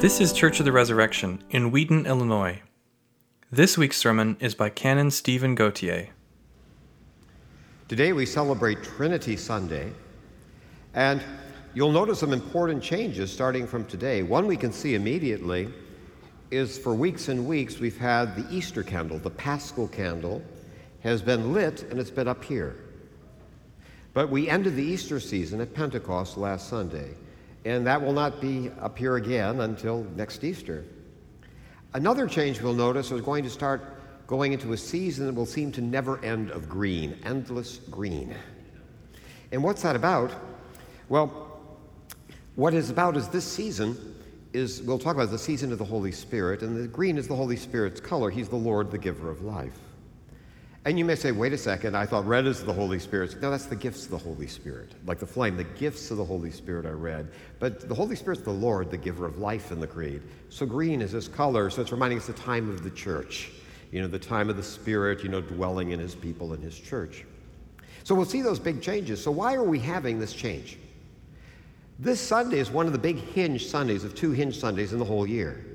This is Church of the Resurrection in Wheaton, Illinois. This week's sermon is by Canon Stephen Gautier. Today we celebrate Trinity Sunday, and you'll notice some important changes starting from today. One we can see immediately is for weeks and weeks we've had the Easter candle, the Paschal candle, has been lit and it's been up here. But we ended the Easter season at Pentecost last Sunday and that will not be up here again until next Easter. Another change we'll notice is going to start going into a season that will seem to never end of green, endless green. And what's that about? Well, what is about is this season is we'll talk about the season of the Holy Spirit, and the green is the Holy Spirit's color. He's the Lord, the giver of life. And you may say, wait a second, I thought red is the Holy Spirit. No, that's the gifts of the Holy Spirit, like the flame. The gifts of the Holy Spirit are red. But the Holy Spirit's the Lord, the giver of life in the creed. So green is this color, so it's reminding us the time of the church, you know, the time of the Spirit, you know, dwelling in his people and his church. So we'll see those big changes. So why are we having this change? This Sunday is one of the big hinge Sundays of two hinge Sundays in the whole year.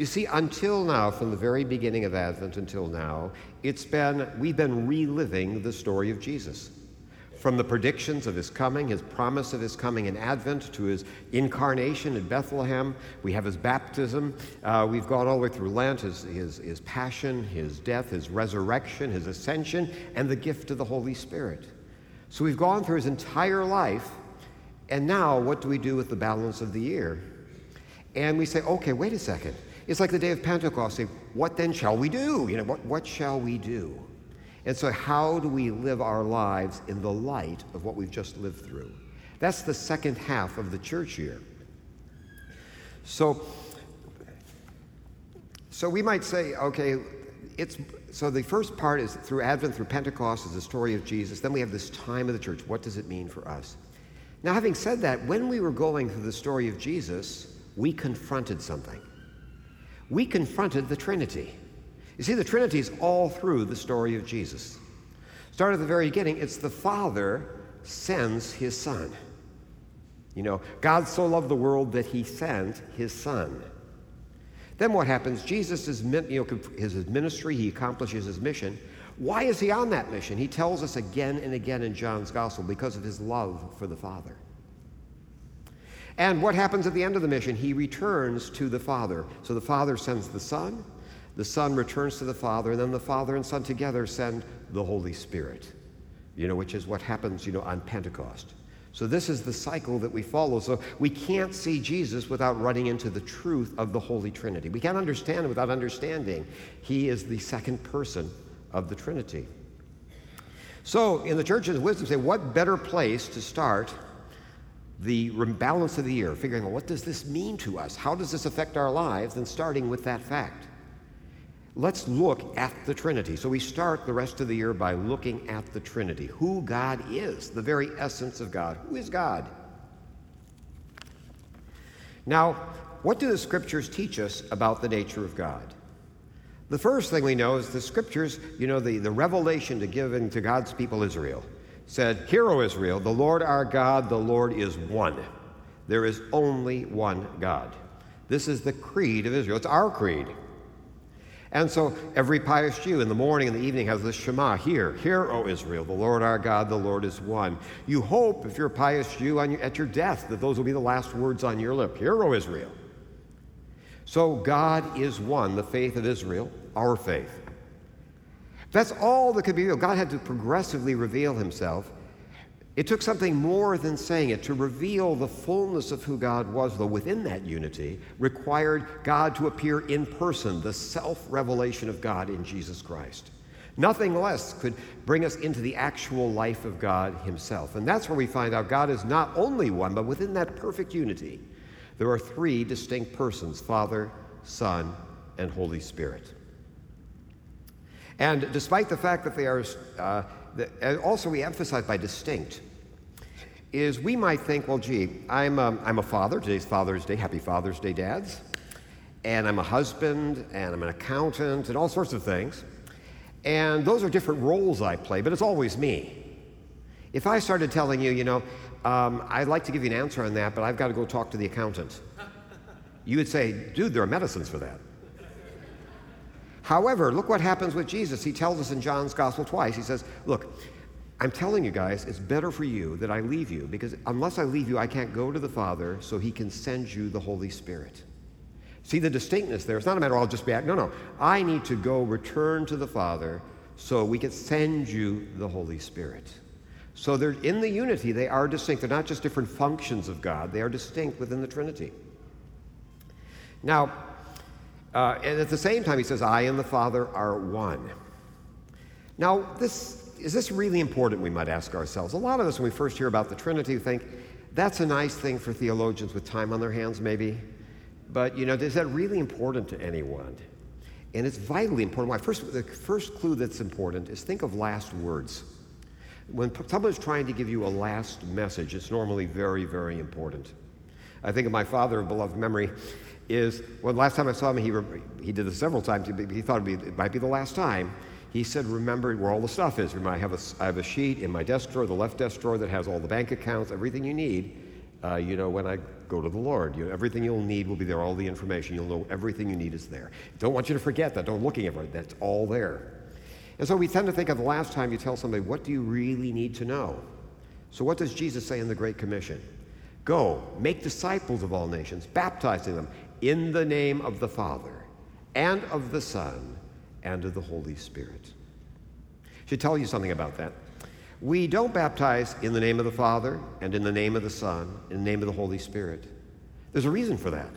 You see, until now, from the very beginning of Advent until now, it's been, we've been reliving the story of Jesus. From the predictions of his coming, his promise of his coming in Advent, to his incarnation in Bethlehem, we have his baptism. Uh, we've gone all the way through Lent, his, his, his passion, his death, his resurrection, his ascension, and the gift of the Holy Spirit. So we've gone through his entire life, and now what do we do with the balance of the year? And we say, okay, wait a second. It's like the day of Pentecost, saying, What then shall we do? You know, what, what shall we do? And so, how do we live our lives in the light of what we've just lived through? That's the second half of the church year. So, so we might say, okay, it's so the first part is through Advent, through Pentecost, is the story of Jesus. Then we have this time of the church. What does it mean for us? Now, having said that, when we were going through the story of Jesus, we confronted something we confronted the Trinity. You see, the Trinity is all through the story of Jesus. Start at the very beginning, it's the Father sends his Son. You know, God so loved the world that he sent his Son. Then what happens? Jesus is, you know, his ministry, he accomplishes his mission. Why is he on that mission? He tells us again and again in John's Gospel because of his love for the Father. And what happens at the end of the mission? He returns to the Father. So the Father sends the Son, the Son returns to the Father, and then the Father and Son together send the Holy Spirit, you know, which is what happens, you know, on Pentecost. So this is the cycle that we follow. So we can't see Jesus without running into the truth of the Holy Trinity. We can't understand it without understanding He is the second person of the Trinity. So in the Church's wisdom, say, what better place to start the balance of the year, figuring out what does this mean to us? How does this affect our lives? And starting with that fact. Let's look at the Trinity. So we start the rest of the year by looking at the Trinity, who God is, the very essence of God. Who is God? Now, what do the scriptures teach us about the nature of God? The first thing we know is the scriptures, you know, the, the revelation to given to God's people Israel said, Hear, O Israel, the Lord our God, the Lord is one. There is only one God. This is the creed of Israel. It's our creed. And so every pious Jew in the morning and the evening has this Shema Hear, hear, O Israel, the Lord our God, the Lord is one. You hope, if you're a pious Jew, your, at your death, that those will be the last words on your lip Hear, O Israel. So God is one, the faith of Israel, our faith. That's all that could be revealed. God had to progressively reveal himself. It took something more than saying it. To reveal the fullness of who God was, though within that unity, required God to appear in person, the self revelation of God in Jesus Christ. Nothing less could bring us into the actual life of God Himself. And that's where we find out God is not only one, but within that perfect unity, there are three distinct persons Father, Son, and Holy Spirit. And despite the fact that they are, uh, also we emphasize by distinct, is we might think, well, gee, I'm a, I'm a father. Today's Father's Day. Happy Father's Day, dads. And I'm a husband, and I'm an accountant, and all sorts of things. And those are different roles I play, but it's always me. If I started telling you, you know, um, I'd like to give you an answer on that, but I've got to go talk to the accountant. You would say, dude, there are medicines for that. However, look what happens with Jesus. He tells us in John's gospel twice. He says, Look, I'm telling you guys, it's better for you that I leave you because unless I leave you, I can't go to the Father so he can send you the Holy Spirit. See the distinctness there. It's not a matter of I'll just be, at. no, no. I need to go return to the Father so we can send you the Holy Spirit. So they're in the unity, they are distinct. They're not just different functions of God, they are distinct within the Trinity. Now, uh, and at the same time, he says, I and the Father are one. Now, this is this really important, we might ask ourselves. A lot of us, when we first hear about the Trinity, think that's a nice thing for theologians with time on their hands, maybe. But, you know, is that really important to anyone? And it's vitally important. Why? First, the first clue that's important is think of last words. When someone's trying to give you a last message, it's normally very, very important. I think of my father of beloved memory is, well, last time I saw him, he, he did this several times. He, he thought it might be the last time he said, Remember where all the stuff is. Remember, I have a, I have a sheet in my desk drawer, the left desk drawer, that has all the bank accounts, everything you need. Uh, you know, when I go to the Lord, you know, everything you'll need will be there, all the information. You'll know everything you need is there. Don't want you to forget that. Don't looking at it. That's all there. And so we tend to think of the last time you tell somebody, What do you really need to know? So, what does Jesus say in the Great Commission? Go, make disciples of all nations, baptizing them in the name of the Father and of the Son and of the Holy Spirit. I should tell you something about that. We don't baptize in the name of the Father and in the name of the Son, in the name of the Holy Spirit. There's a reason for that.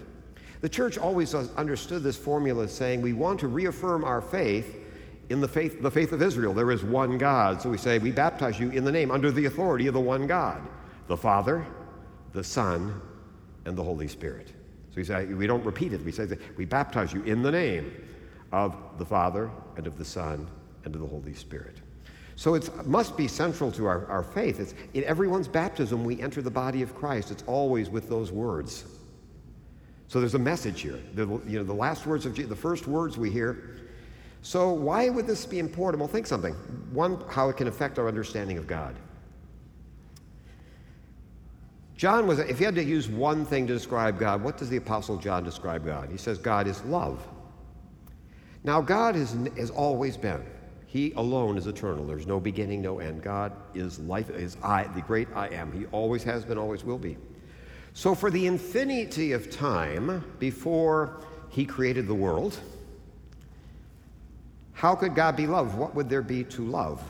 The church always understood this formula saying we want to reaffirm our faith in the faith, the faith of Israel. There is one God. So we say we baptize you in the name, under the authority of the one God, the Father, the Son, and the Holy Spirit. So we say we don't repeat it. We say we baptize you in the name of the Father and of the Son and of the Holy Spirit. So it must be central to our, our faith. It's, in everyone's baptism, we enter the body of Christ. It's always with those words. So there's a message here. The, you know, the last words of Jesus, the first words we hear. So why would this be important? Well, think something. One, how it can affect our understanding of God. John was, if he had to use one thing to describe God, what does the Apostle John describe God? He says God is love. Now, God has, has always been. He alone is eternal. There's no beginning, no end. God is life, is I, the great I am. He always has been, always will be. So, for the infinity of time before He created the world, how could God be love? What would there be to love?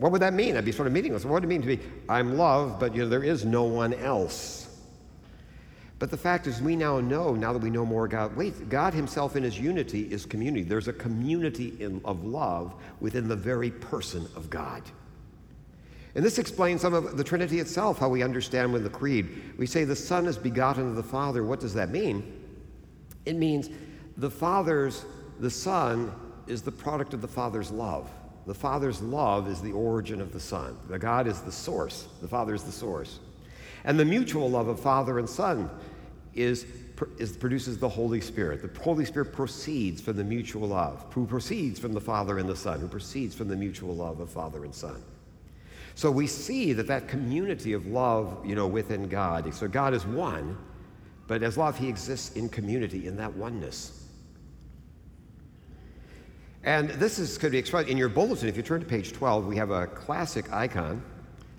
What would that mean? I'd be sort of meaningless. What would it mean to be, I'm loved, but you know, there is no one else? But the fact is, we now know, now that we know more about God, wait, God Himself in His unity is community. There's a community in, of love within the very person of God. And this explains some of the Trinity itself, how we understand with the Creed. We say the Son is begotten of the Father. What does that mean? It means the Father's, the Son is the product of the Father's love. The Father's love is the origin of the Son. The God is the source, the Father is the source. And the mutual love of Father and Son is, is, produces the Holy Spirit. The Holy Spirit proceeds from the mutual love, who proceeds from the Father and the Son, who proceeds from the mutual love of Father and Son. So we see that that community of love, you know, within God. So God is one, but as love, He exists in community, in that oneness. And this is could be expressed in your bulletin. If you turn to page 12, we have a classic icon.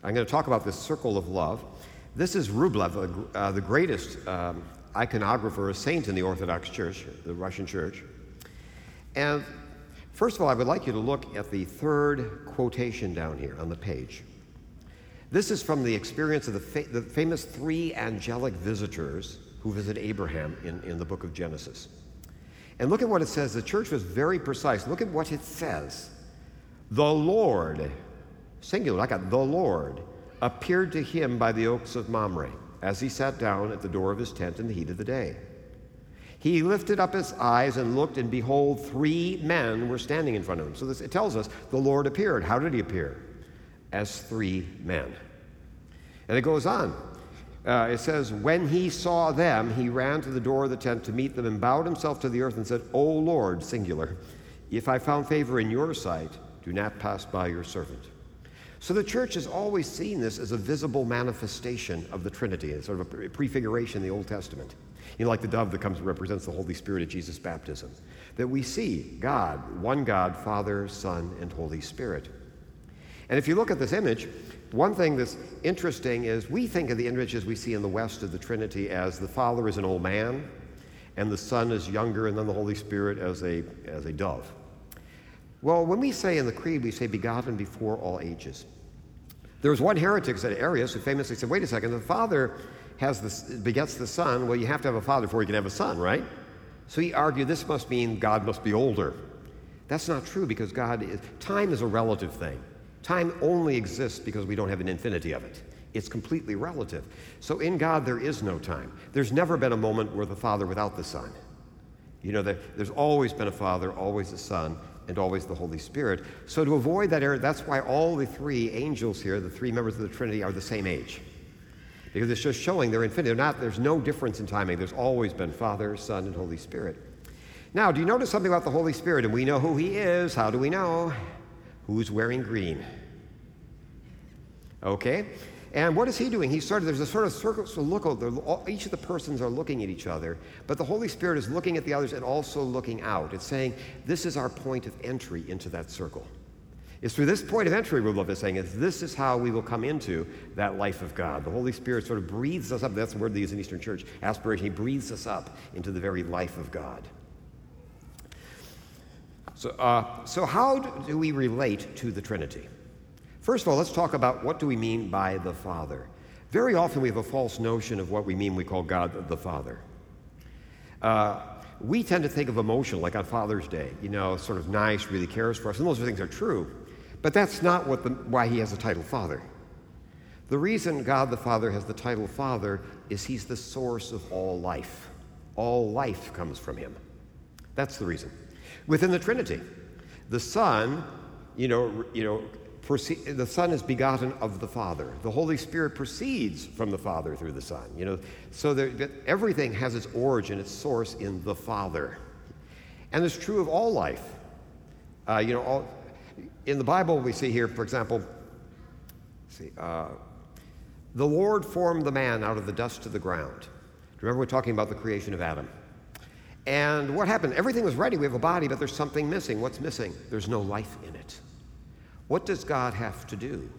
I'm going to talk about this circle of love. This is Rublev, uh, the greatest um, iconographer, saint in the Orthodox Church, the Russian Church. And first of all, I would like you to look at the third quotation down here on the page. This is from the experience of the, fa- the famous three angelic visitors who visit Abraham in, in the book of Genesis. And look at what it says. The church was very precise. Look at what it says. The Lord, singular, I got the Lord, appeared to him by the oaks of Mamre as he sat down at the door of his tent in the heat of the day. He lifted up his eyes and looked, and behold, three men were standing in front of him. So this, it tells us the Lord appeared. How did he appear? As three men. And it goes on. Uh, it says, When he saw them, he ran to the door of the tent to meet them and bowed himself to the earth and said, O Lord, singular, if I found favor in your sight, do not pass by your servant. So the church has always seen this as a visible manifestation of the Trinity, it's sort of a prefiguration in the Old Testament. You know, like the dove that comes and represents the Holy Spirit at Jesus' baptism. That we see God, one God, Father, Son, and Holy Spirit. And if you look at this image, one thing that's interesting is we think of the images we see in the West of the Trinity as the Father is an old man, and the Son is younger, and then the Holy Spirit as a, as a dove. Well, when we say in the Creed, we say begotten before all ages. There was one heretic, said Arius, who famously said, wait a second, the Father has the, begets the Son. Well, you have to have a Father before you can have a Son, right? So he argued this must mean God must be older. That's not true because God is, time is a relative thing. Time only exists because we don't have an infinity of it. It's completely relative. So in God, there is no time. There's never been a moment where the Father without the Son. You know, there's always been a Father, always a Son, and always the Holy Spirit. So, to avoid that error, that's why all the three angels here, the three members of the Trinity, are the same age. Because it's just showing they're infinite. They're not, there's no difference in timing. There's always been Father, Son, and Holy Spirit. Now, do you notice something about the Holy Spirit? And we know who He is. How do we know? Who's wearing green? Okay? And what is he doing? He started, there's a sort of circle, so look, oh, each of the persons are looking at each other, but the Holy Spirit is looking at the others and also looking out. It's saying, this is our point of entry into that circle. It's through this point of entry, Rublev is saying, is this is how we will come into that life of God. The Holy Spirit sort of breathes us up. That's the word they use in Eastern Church, aspiration. He breathes us up into the very life of God. So, uh, so how do we relate to the Trinity? First of all, let's talk about what do we mean by the Father. Very often we have a false notion of what we mean we call God the Father. Uh, we tend to think of emotion like on Father's Day, you know, sort of nice, really cares for us, and those things are true. But that's not what the, why he has the title Father. The reason God the Father has the title Father is he's the source of all life. All life comes from him. That's the reason. Within the Trinity, the Son, you know, you know, the Son is begotten of the Father. The Holy Spirit proceeds from the Father through the Son. You know, so that everything has its origin, its source in the Father, and it's true of all life. Uh, you know, all, in the Bible we see here, for example, see, uh, the Lord formed the man out of the dust of the ground. Remember, we're talking about the creation of Adam. And what happened? Everything was ready. We have a body, but there's something missing. What's missing? There's no life in it. What does God have to do?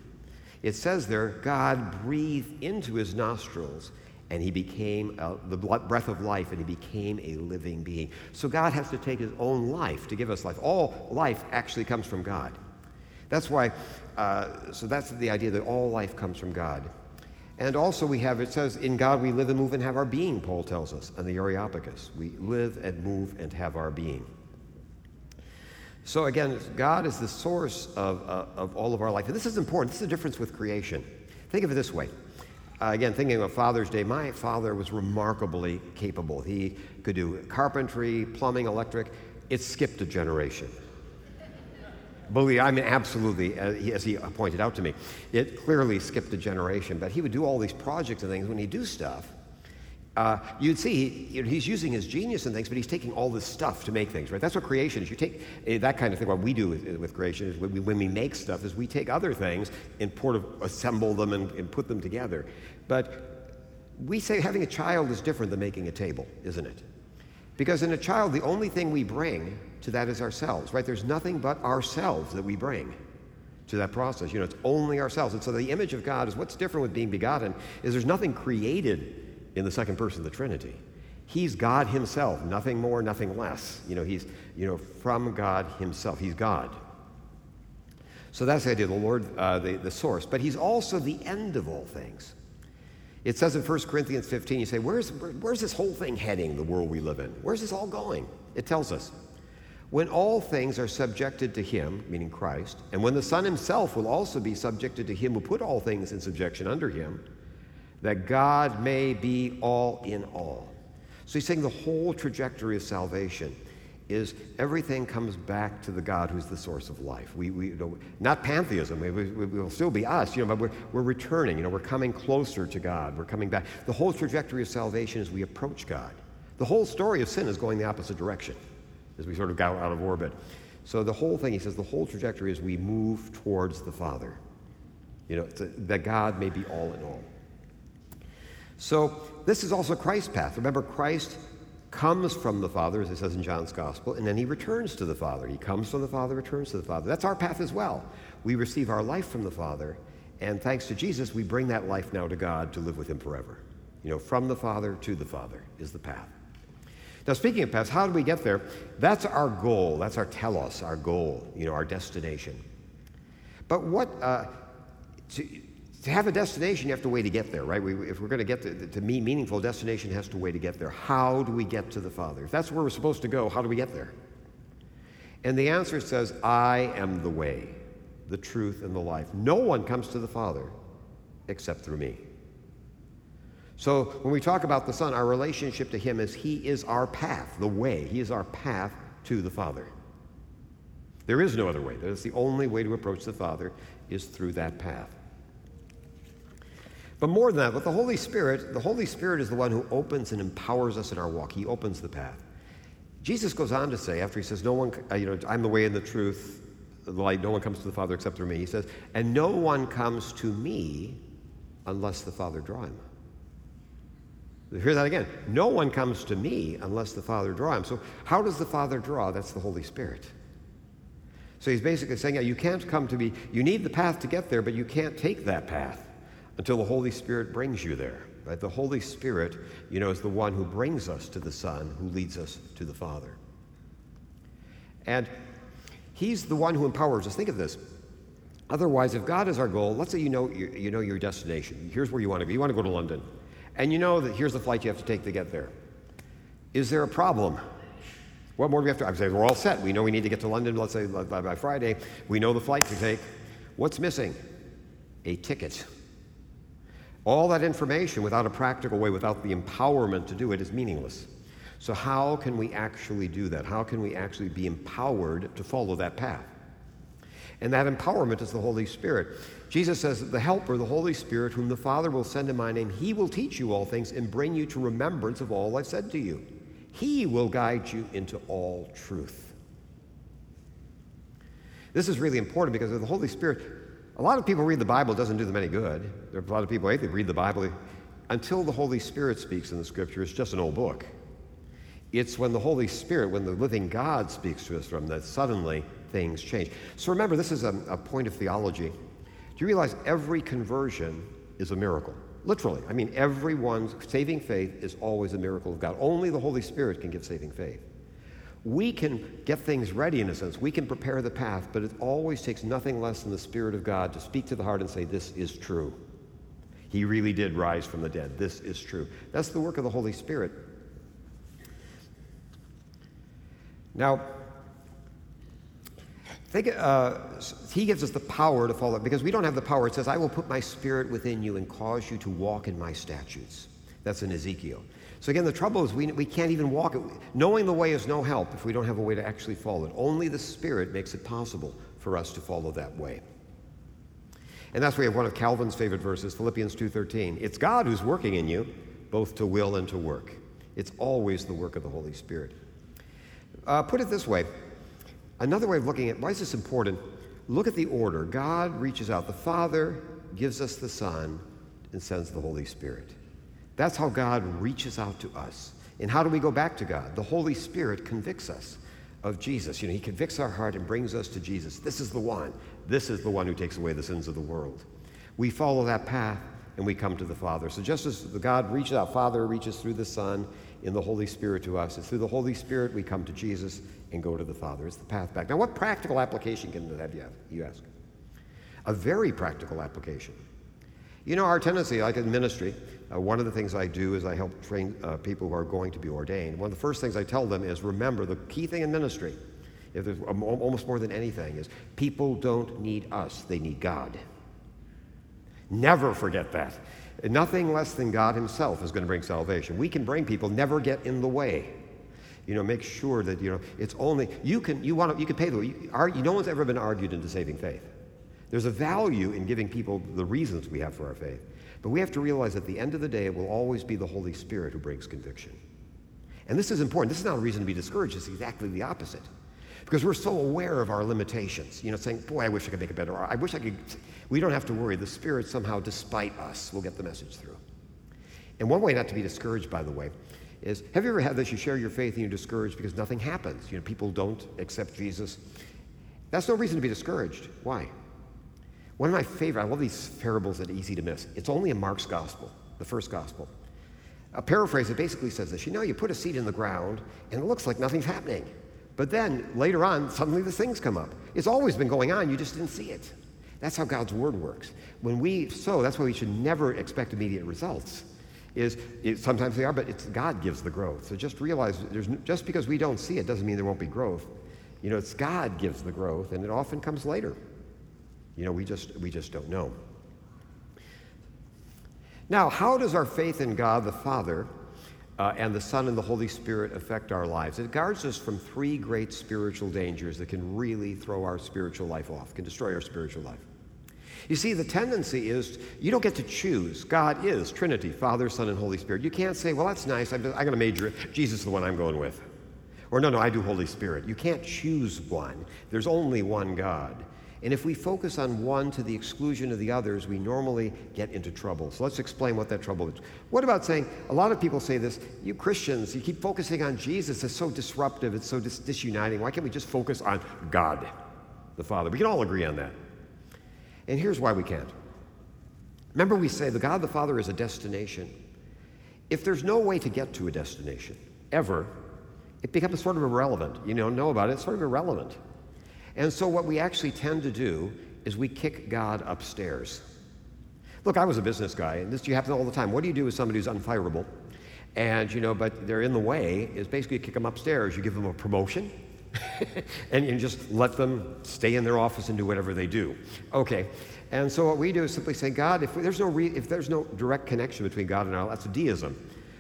It says there, God breathed into his nostrils and he became uh, the breath of life and he became a living being. So God has to take his own life to give us life. All life actually comes from God. That's why, uh, so that's the idea that all life comes from God. And also we have, it says, in God we live and move and have our being, Paul tells us, in the Areopagus. We live and move and have our being. So again, God is the source of, uh, of all of our life. And this is important. This is the difference with creation. Think of it this way. Uh, again, thinking of Father's Day, my father was remarkably capable. He could do carpentry, plumbing, electric. It skipped a generation. Believe I mean, absolutely, uh, as he pointed out to me, it clearly skipped a generation. But he would do all these projects and things. When he do stuff, uh, you'd see he, he's using his genius and things, but he's taking all this stuff to make things, right? That's what creation is. You take uh, that kind of thing. What we do with, with creation is when we, when we, make stuff, is we take other things and sort of assemble them and, and put them together. But we say having a child is different than making a table, isn't it? Because in a child, the only thing we bring to that is ourselves, right? There's nothing but ourselves that we bring to that process. You know, it's only ourselves. And so the image of God is what's different with being begotten is there's nothing created in the second person of the Trinity. He's God himself, nothing more, nothing less. You know, he's, you know, from God himself. He's God. So that's the idea, the Lord, uh, the, the source. But he's also the end of all things. It says in 1 Corinthians 15, you say, where's, where, where's this whole thing heading, the world we live in? Where's this all going? It tells us, when all things are subjected to him, meaning Christ, and when the Son himself will also be subjected to him who put all things in subjection under him, that God may be all in all. So he's saying the whole trajectory of salvation is everything comes back to the God who's the source of life. We, we you know, not pantheism, we, we, we, will still be us, you know, but we're, we're returning, you know, we're coming closer to God, we're coming back. The whole trajectory of salvation is we approach God. The whole story of sin is going the opposite direction as we sort of go out of orbit. So the whole thing, he says, the whole trajectory is we move towards the Father. You know, that God may be all in all. So this is also Christ's path. Remember, Christ comes from the Father, as it says in John's Gospel, and then he returns to the Father. He comes from the Father, returns to the Father. That's our path as well. We receive our life from the Father, and thanks to Jesus, we bring that life now to God to live with him forever. You know, from the Father to the Father is the path. Now, speaking of paths, how do we get there? That's our goal. That's our telos, our goal, you know, our destination. But what, uh, to, to have a destination, you have to way to get there, right? We, if we're going to get to, me, meaningful, destination has to way to get there. How do we get to the Father? If that's where we're supposed to go, how do we get there? And the answer says, I am the way, the truth, and the life. No one comes to the Father except through me. So when we talk about the Son, our relationship to Him is He is our path, the way. He is our path to the Father. There is no other way. That's the only way to approach the Father is through that path. But more than that, with the Holy Spirit, the Holy Spirit is the one who opens and empowers us in our walk. He opens the path. Jesus goes on to say, after he says, No one, uh, you know, I'm the way and the truth, the light, no one comes to the Father except through me. He says, And no one comes to me unless the Father draw him. Hear that again. No one comes to me unless the Father draw him. So, how does the Father draw? That's the Holy Spirit. So, he's basically saying, yeah, you can't come to me. You need the path to get there, but you can't take that path until the Holy Spirit brings you there. Right? The Holy Spirit, you know, is the one who brings us to the Son, who leads us to the Father. And he's the one who empowers us. Think of this. Otherwise, if God is our goal, let's say you know, you, you know your destination. Here's where you want to go. You want to go to London. And you know that here's the flight you have to take to get there. Is there a problem? What more do we have to? I say we're all set. We know we need to get to London. Let's say by, by Friday. We know the flight to take. What's missing? A ticket. All that information without a practical way, without the empowerment to do it, is meaningless. So, how can we actually do that? How can we actually be empowered to follow that path? And that empowerment is the Holy Spirit. Jesus says, The Helper, the Holy Spirit, whom the Father will send in my name, he will teach you all things and bring you to remembrance of all I've said to you. He will guide you into all truth. This is really important because of the Holy Spirit. A lot of people read the Bible, doesn't do them any good. There are a lot of people, hey, they read the Bible until the Holy Spirit speaks in the scripture, it's just an old book. It's when the Holy Spirit, when the living God speaks to us from that suddenly things change. So remember, this is a, a point of theology. Do you realize every conversion is a miracle? Literally. I mean, everyone's saving faith is always a miracle of God. Only the Holy Spirit can give saving faith. We can get things ready in a sense. We can prepare the path, but it always takes nothing less than the Spirit of God to speak to the heart and say, This is true. He really did rise from the dead. This is true. That's the work of the Holy Spirit. Now, uh, he gives us the power to follow because we don't have the power. It says, I will put my spirit within you and cause you to walk in my statutes. That's in Ezekiel. So again, the trouble is we, we can't even walk it. Knowing the way is no help if we don't have a way to actually follow it. Only the Spirit makes it possible for us to follow that way. And that's why we have one of Calvin's favorite verses, Philippians 2.13. It's God who's working in you, both to will and to work. It's always the work of the Holy Spirit. Uh, put it this way another way of looking at why is this important? Look at the order. God reaches out. The Father gives us the Son and sends the Holy Spirit. That's how God reaches out to us. And how do we go back to God? The Holy Spirit convicts us of Jesus. You know, He convicts our heart and brings us to Jesus. This is the one. This is the one who takes away the sins of the world. We follow that path and we come to the Father. So just as God reaches out, Father reaches through the Son in the Holy Spirit to us, it's through the Holy Spirit we come to Jesus and go to the Father. It's the path back. Now, what practical application can that have, you ask? A very practical application. You know, our tendency, like in ministry, uh, one of the things I do is I help train uh, people who are going to be ordained. One of the first things I tell them is remember the key thing in ministry, if there's almost more than anything, is people don't need us, they need God. Never forget that. Nothing less than God Himself is going to bring salvation. We can bring people, never get in the way. You know, make sure that, you know, it's only, you can, you want to, you can pay the, you, you, no one's ever been argued into saving faith. There's a value in giving people the reasons we have for our faith. But we have to realize at the end of the day, it will always be the Holy Spirit who brings conviction. And this is important. This is not a reason to be discouraged, it's exactly the opposite. Because we're so aware of our limitations, you know, saying, boy, I wish I could make it better. I wish I could. We don't have to worry. The Spirit somehow, despite us, will get the message through. And one way not to be discouraged, by the way, is have you ever had this? You share your faith and you're discouraged because nothing happens. You know, people don't accept Jesus. That's no reason to be discouraged. Why? One of my favorite, I love these parables that are easy to miss. It's only in Mark's gospel, the first gospel. A paraphrase that basically says this you know, you put a seed in the ground and it looks like nothing's happening. But then later on, suddenly the things come up. It's always been going on, you just didn't see it. That's how God's word works. When we sow, that's why we should never expect immediate results. Is it, sometimes they are, but it's God gives the growth. So just realize there's just because we don't see it doesn't mean there won't be growth. You know, it's God gives the growth, and it often comes later. You know, we just we just don't know. Now, how does our faith in God the Father uh, and the Son and the Holy Spirit affect our lives. It guards us from three great spiritual dangers that can really throw our spiritual life off, can destroy our spiritual life. You see, the tendency is you don't get to choose. God is Trinity, Father, Son, and Holy Spirit. You can't say, well, that's nice. I'm, I'm going to major. Jesus is the one I'm going with. Or, no, no, I do Holy Spirit. You can't choose one. There's only one God. And if we focus on one to the exclusion of the others, we normally get into trouble. So let's explain what that trouble is. What about saying, a lot of people say this, you Christians, you keep focusing on Jesus, it's so disruptive, it's so dis- disuniting. Why can't we just focus on God, the Father? We can all agree on that. And here's why we can't. Remember, we say the God the Father is a destination. If there's no way to get to a destination, ever, it becomes sort of irrelevant. You don't know about it, it's sort of irrelevant. And so, what we actually tend to do is we kick God upstairs. Look, I was a business guy, and this happens all the time. What do you do with somebody who's unfireable? And, you know, but they're in the way, is basically you kick them upstairs. You give them a promotion, and you just let them stay in their office and do whatever they do. Okay. And so what we do is simply say, God, if there's no, re- if there's no direct connection between God and our, that's deism.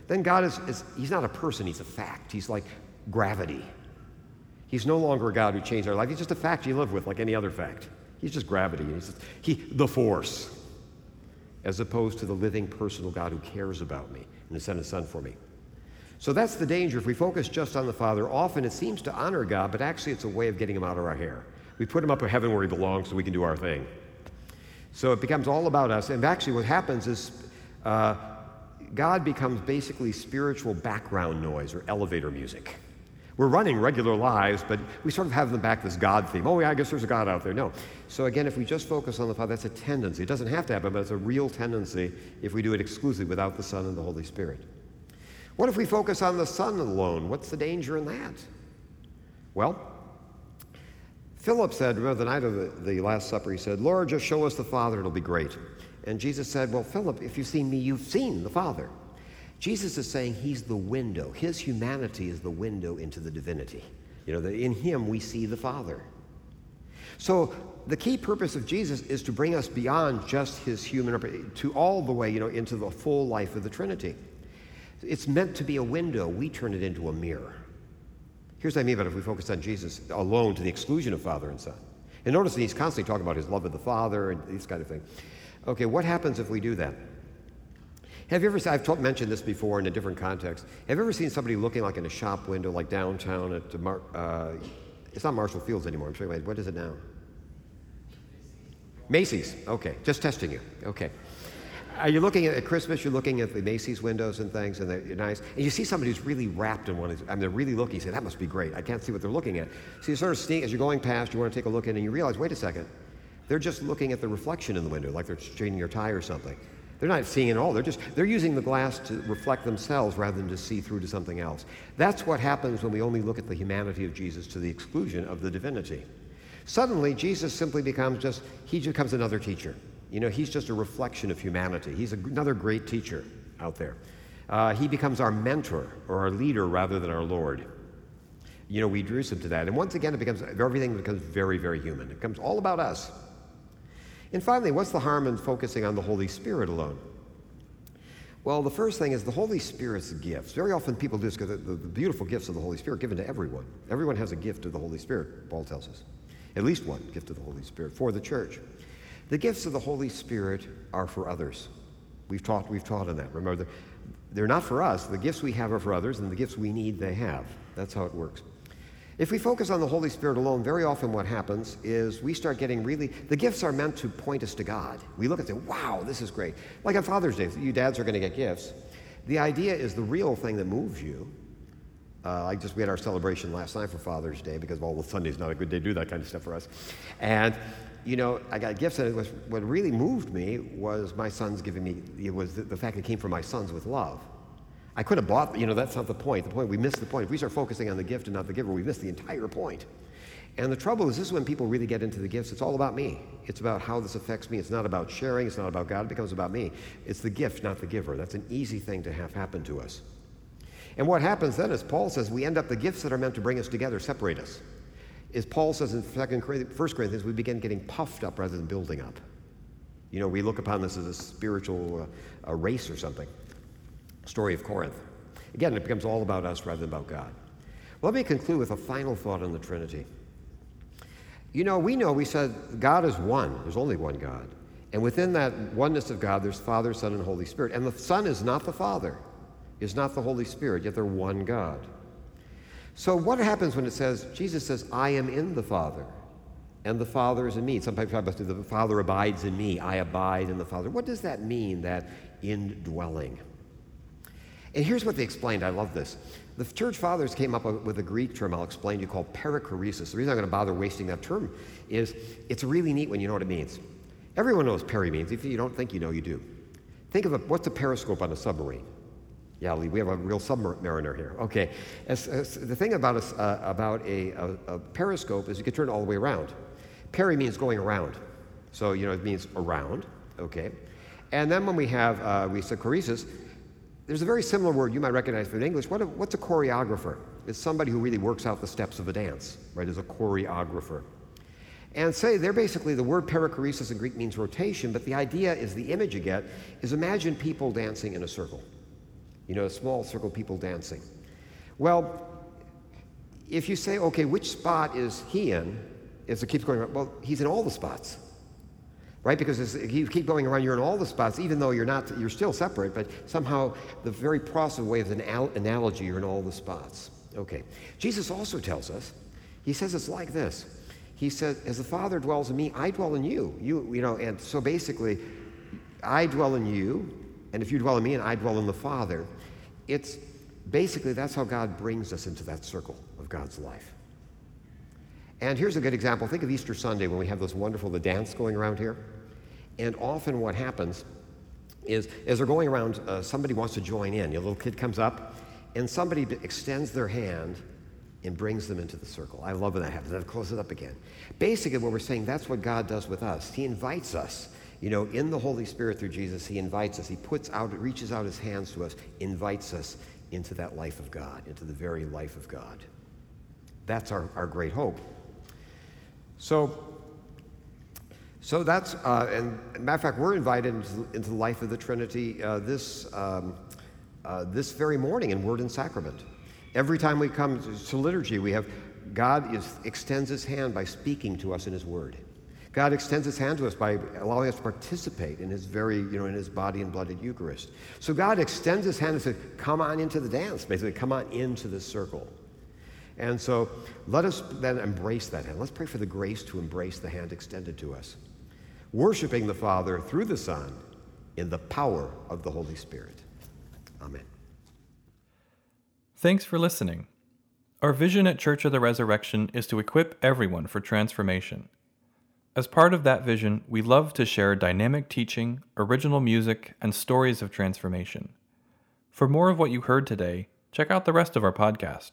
Then God is, is, he's not a person, he's a fact. He's like gravity. He's no longer a God who changed our life. He's just a fact you live with, like any other fact. He's just gravity. He's just, he, the force, as opposed to the living, personal God who cares about me and has sent his son for me. So that's the danger. If we focus just on the Father, often it seems to honor God, but actually it's a way of getting him out of our hair. We put him up in heaven where he belongs so we can do our thing. So it becomes all about us. And actually, what happens is uh, God becomes basically spiritual background noise or elevator music. We're running regular lives, but we sort of have in the back this God theme. Oh, yeah, I guess there's a God out there. No. So again, if we just focus on the Father, that's a tendency. It doesn't have to happen, but it's a real tendency if we do it exclusively without the Son and the Holy Spirit. What if we focus on the Son alone? What's the danger in that? Well, Philip said, remember the night of the, the Last Supper, he said, Lord, just show us the Father, it'll be great. And Jesus said, Well, Philip, if you've seen me, you've seen the Father. Jesus is saying he's the window. His humanity is the window into the divinity. You know, that in him we see the Father. So the key purpose of Jesus is to bring us beyond just his human, to all the way, you know, into the full life of the Trinity. It's meant to be a window. We turn it into a mirror. Here's what I mean about if we focus on Jesus alone to the exclusion of Father and Son. And notice that he's constantly talking about his love of the Father and these kind of things. Okay, what happens if we do that? Have you ever seen, I've mentioned this before in a different context. Have you ever seen somebody looking like in a shop window, like downtown at, Mar- uh, it's not Marshall Fields anymore. I'm sorry, what is it now? Macy's. Okay, just testing you. Okay. Are you looking at, at Christmas? You're looking at the Macy's windows and things, and they're nice. And you see somebody who's really wrapped in one of these. I mean, they're really looking. You say, that must be great. I can't see what they're looking at. So you sort of sneak, as you're going past, you want to take a look in, and you realize, wait a second, they're just looking at the reflection in the window, like they're changing your tie or something. They're not seeing at all. They're just they're using the glass to reflect themselves rather than to see through to something else. That's what happens when we only look at the humanity of Jesus to the exclusion of the divinity. Suddenly, Jesus simply becomes just he becomes another teacher. You know, he's just a reflection of humanity. He's another great teacher out there. Uh, he becomes our mentor or our leader rather than our Lord. You know, we drew some to that. And once again, it becomes everything becomes very, very human. It becomes all about us. And finally, what's the harm in focusing on the Holy Spirit alone? Well, the first thing is the Holy Spirit's gifts. Very often people do this because the, the, beautiful gifts of the Holy Spirit given to everyone. Everyone has a gift of the Holy Spirit, Paul tells us. At least one gift of the Holy Spirit for the church. The gifts of the Holy Spirit are for others. We've taught, we've taught on that. Remember, they're not for us. The gifts we have are for others, and the gifts we need, they have. That's how it works. If we focus on the Holy Spirit alone, very often what happens is we start getting really, the gifts are meant to point us to God. We look and say, wow, this is great. Like on Father's Day, you dads are going to get gifts. The idea is the real thing that moves you. Uh, I just, we had our celebration last night for Father's Day because, well, well, Sunday's not a good day to do that kind of stuff for us. And, you know, I got gifts, and it was, what really moved me was my sons giving me, it was the, the fact it came from my sons with love. I could have bought, you know, that's not the point. The point, we miss the point. If we start focusing on the gift and not the giver, we miss the entire point. And the trouble is, this is when people really get into the gifts. It's all about me. It's about how this affects me. It's not about sharing. It's not about God. It becomes about me. It's the gift, not the giver. That's an easy thing to have happen to us. And what happens then is Paul says we end up the gifts that are meant to bring us together separate us. As Paul says in 2 Corinthians, 1 Corinthians, we begin getting puffed up rather than building up. You know, we look upon this as a spiritual uh, a race or something. Story of Corinth. Again, it becomes all about us rather than about God. Let me conclude with a final thought on the Trinity. You know, we know we said God is one, there's only one God. And within that oneness of God, there's Father, Son, and Holy Spirit. And the Son is not the Father, is not the Holy Spirit, yet they're one God. So, what happens when it says, Jesus says, I am in the Father, and the Father is in me? Sometimes talk about the Father abides in me, I abide in the Father. What does that mean, that indwelling? And here's what they explained. I love this. The church fathers came up with a Greek term I'll explain to you called perichoresis. The reason I'm going to bother wasting that term is it's really neat when you know what it means. Everyone knows peri means. If you don't think you know, you do. Think of a, what's a periscope on a submarine? Yeah, we have a real submariner here. Okay. As, as the thing about, a, uh, about a, a, a, periscope is you can turn it all the way around. Peri means going around. So, you know, it means around. Okay. And then when we have, uh, we say choresis, there's a very similar word you might recognize from English. What a, what's a choreographer? It's somebody who really works out the steps of a dance, right? Is a choreographer. And say they're basically the word perichoresis in Greek means rotation, but the idea is the image you get is imagine people dancing in a circle. You know, a small circle of people dancing. Well, if you say, okay, which spot is he in? As it keeps going, well, he's in all the spots right? Because you keep going around, you're in all the spots, even though you're not, you're still separate, but somehow the very process way of an analogy, you're in all the spots. Okay. Jesus also tells us, he says it's like this. He says, as the Father dwells in me, I dwell in you. You, you know, and so basically, I dwell in you, and if you dwell in me and I dwell in the Father, it's basically that's how God brings us into that circle of God's life. And here's a good example. Think of Easter Sunday when we have this wonderful the dance going around here. And often what happens is as they're going around, uh, somebody wants to join in. A little kid comes up, and somebody extends their hand and brings them into the circle. I love when that happens. Then close it up again. Basically, what we're saying, that's what God does with us. He invites us. You know, in the Holy Spirit through Jesus, He invites us. He puts out, reaches out His hands to us, invites us into that life of God, into the very life of God. That's our, our great hope. So, so that's, uh, and matter of fact, we're invited into, into the life of the Trinity uh, this, um, uh, this very morning in Word and Sacrament. Every time we come to liturgy, we have God is, extends his hand by speaking to us in his Word. God extends his hand to us by allowing us to participate in his very, you know, in his body and blood at Eucharist. So God extends his hand and says, Come on into the dance, basically, come on into the circle. And so let us then embrace that hand. Let's pray for the grace to embrace the hand extended to us, worshiping the Father through the Son in the power of the Holy Spirit. Amen. Thanks for listening. Our vision at Church of the Resurrection is to equip everyone for transformation. As part of that vision, we love to share dynamic teaching, original music, and stories of transformation. For more of what you heard today, check out the rest of our podcast.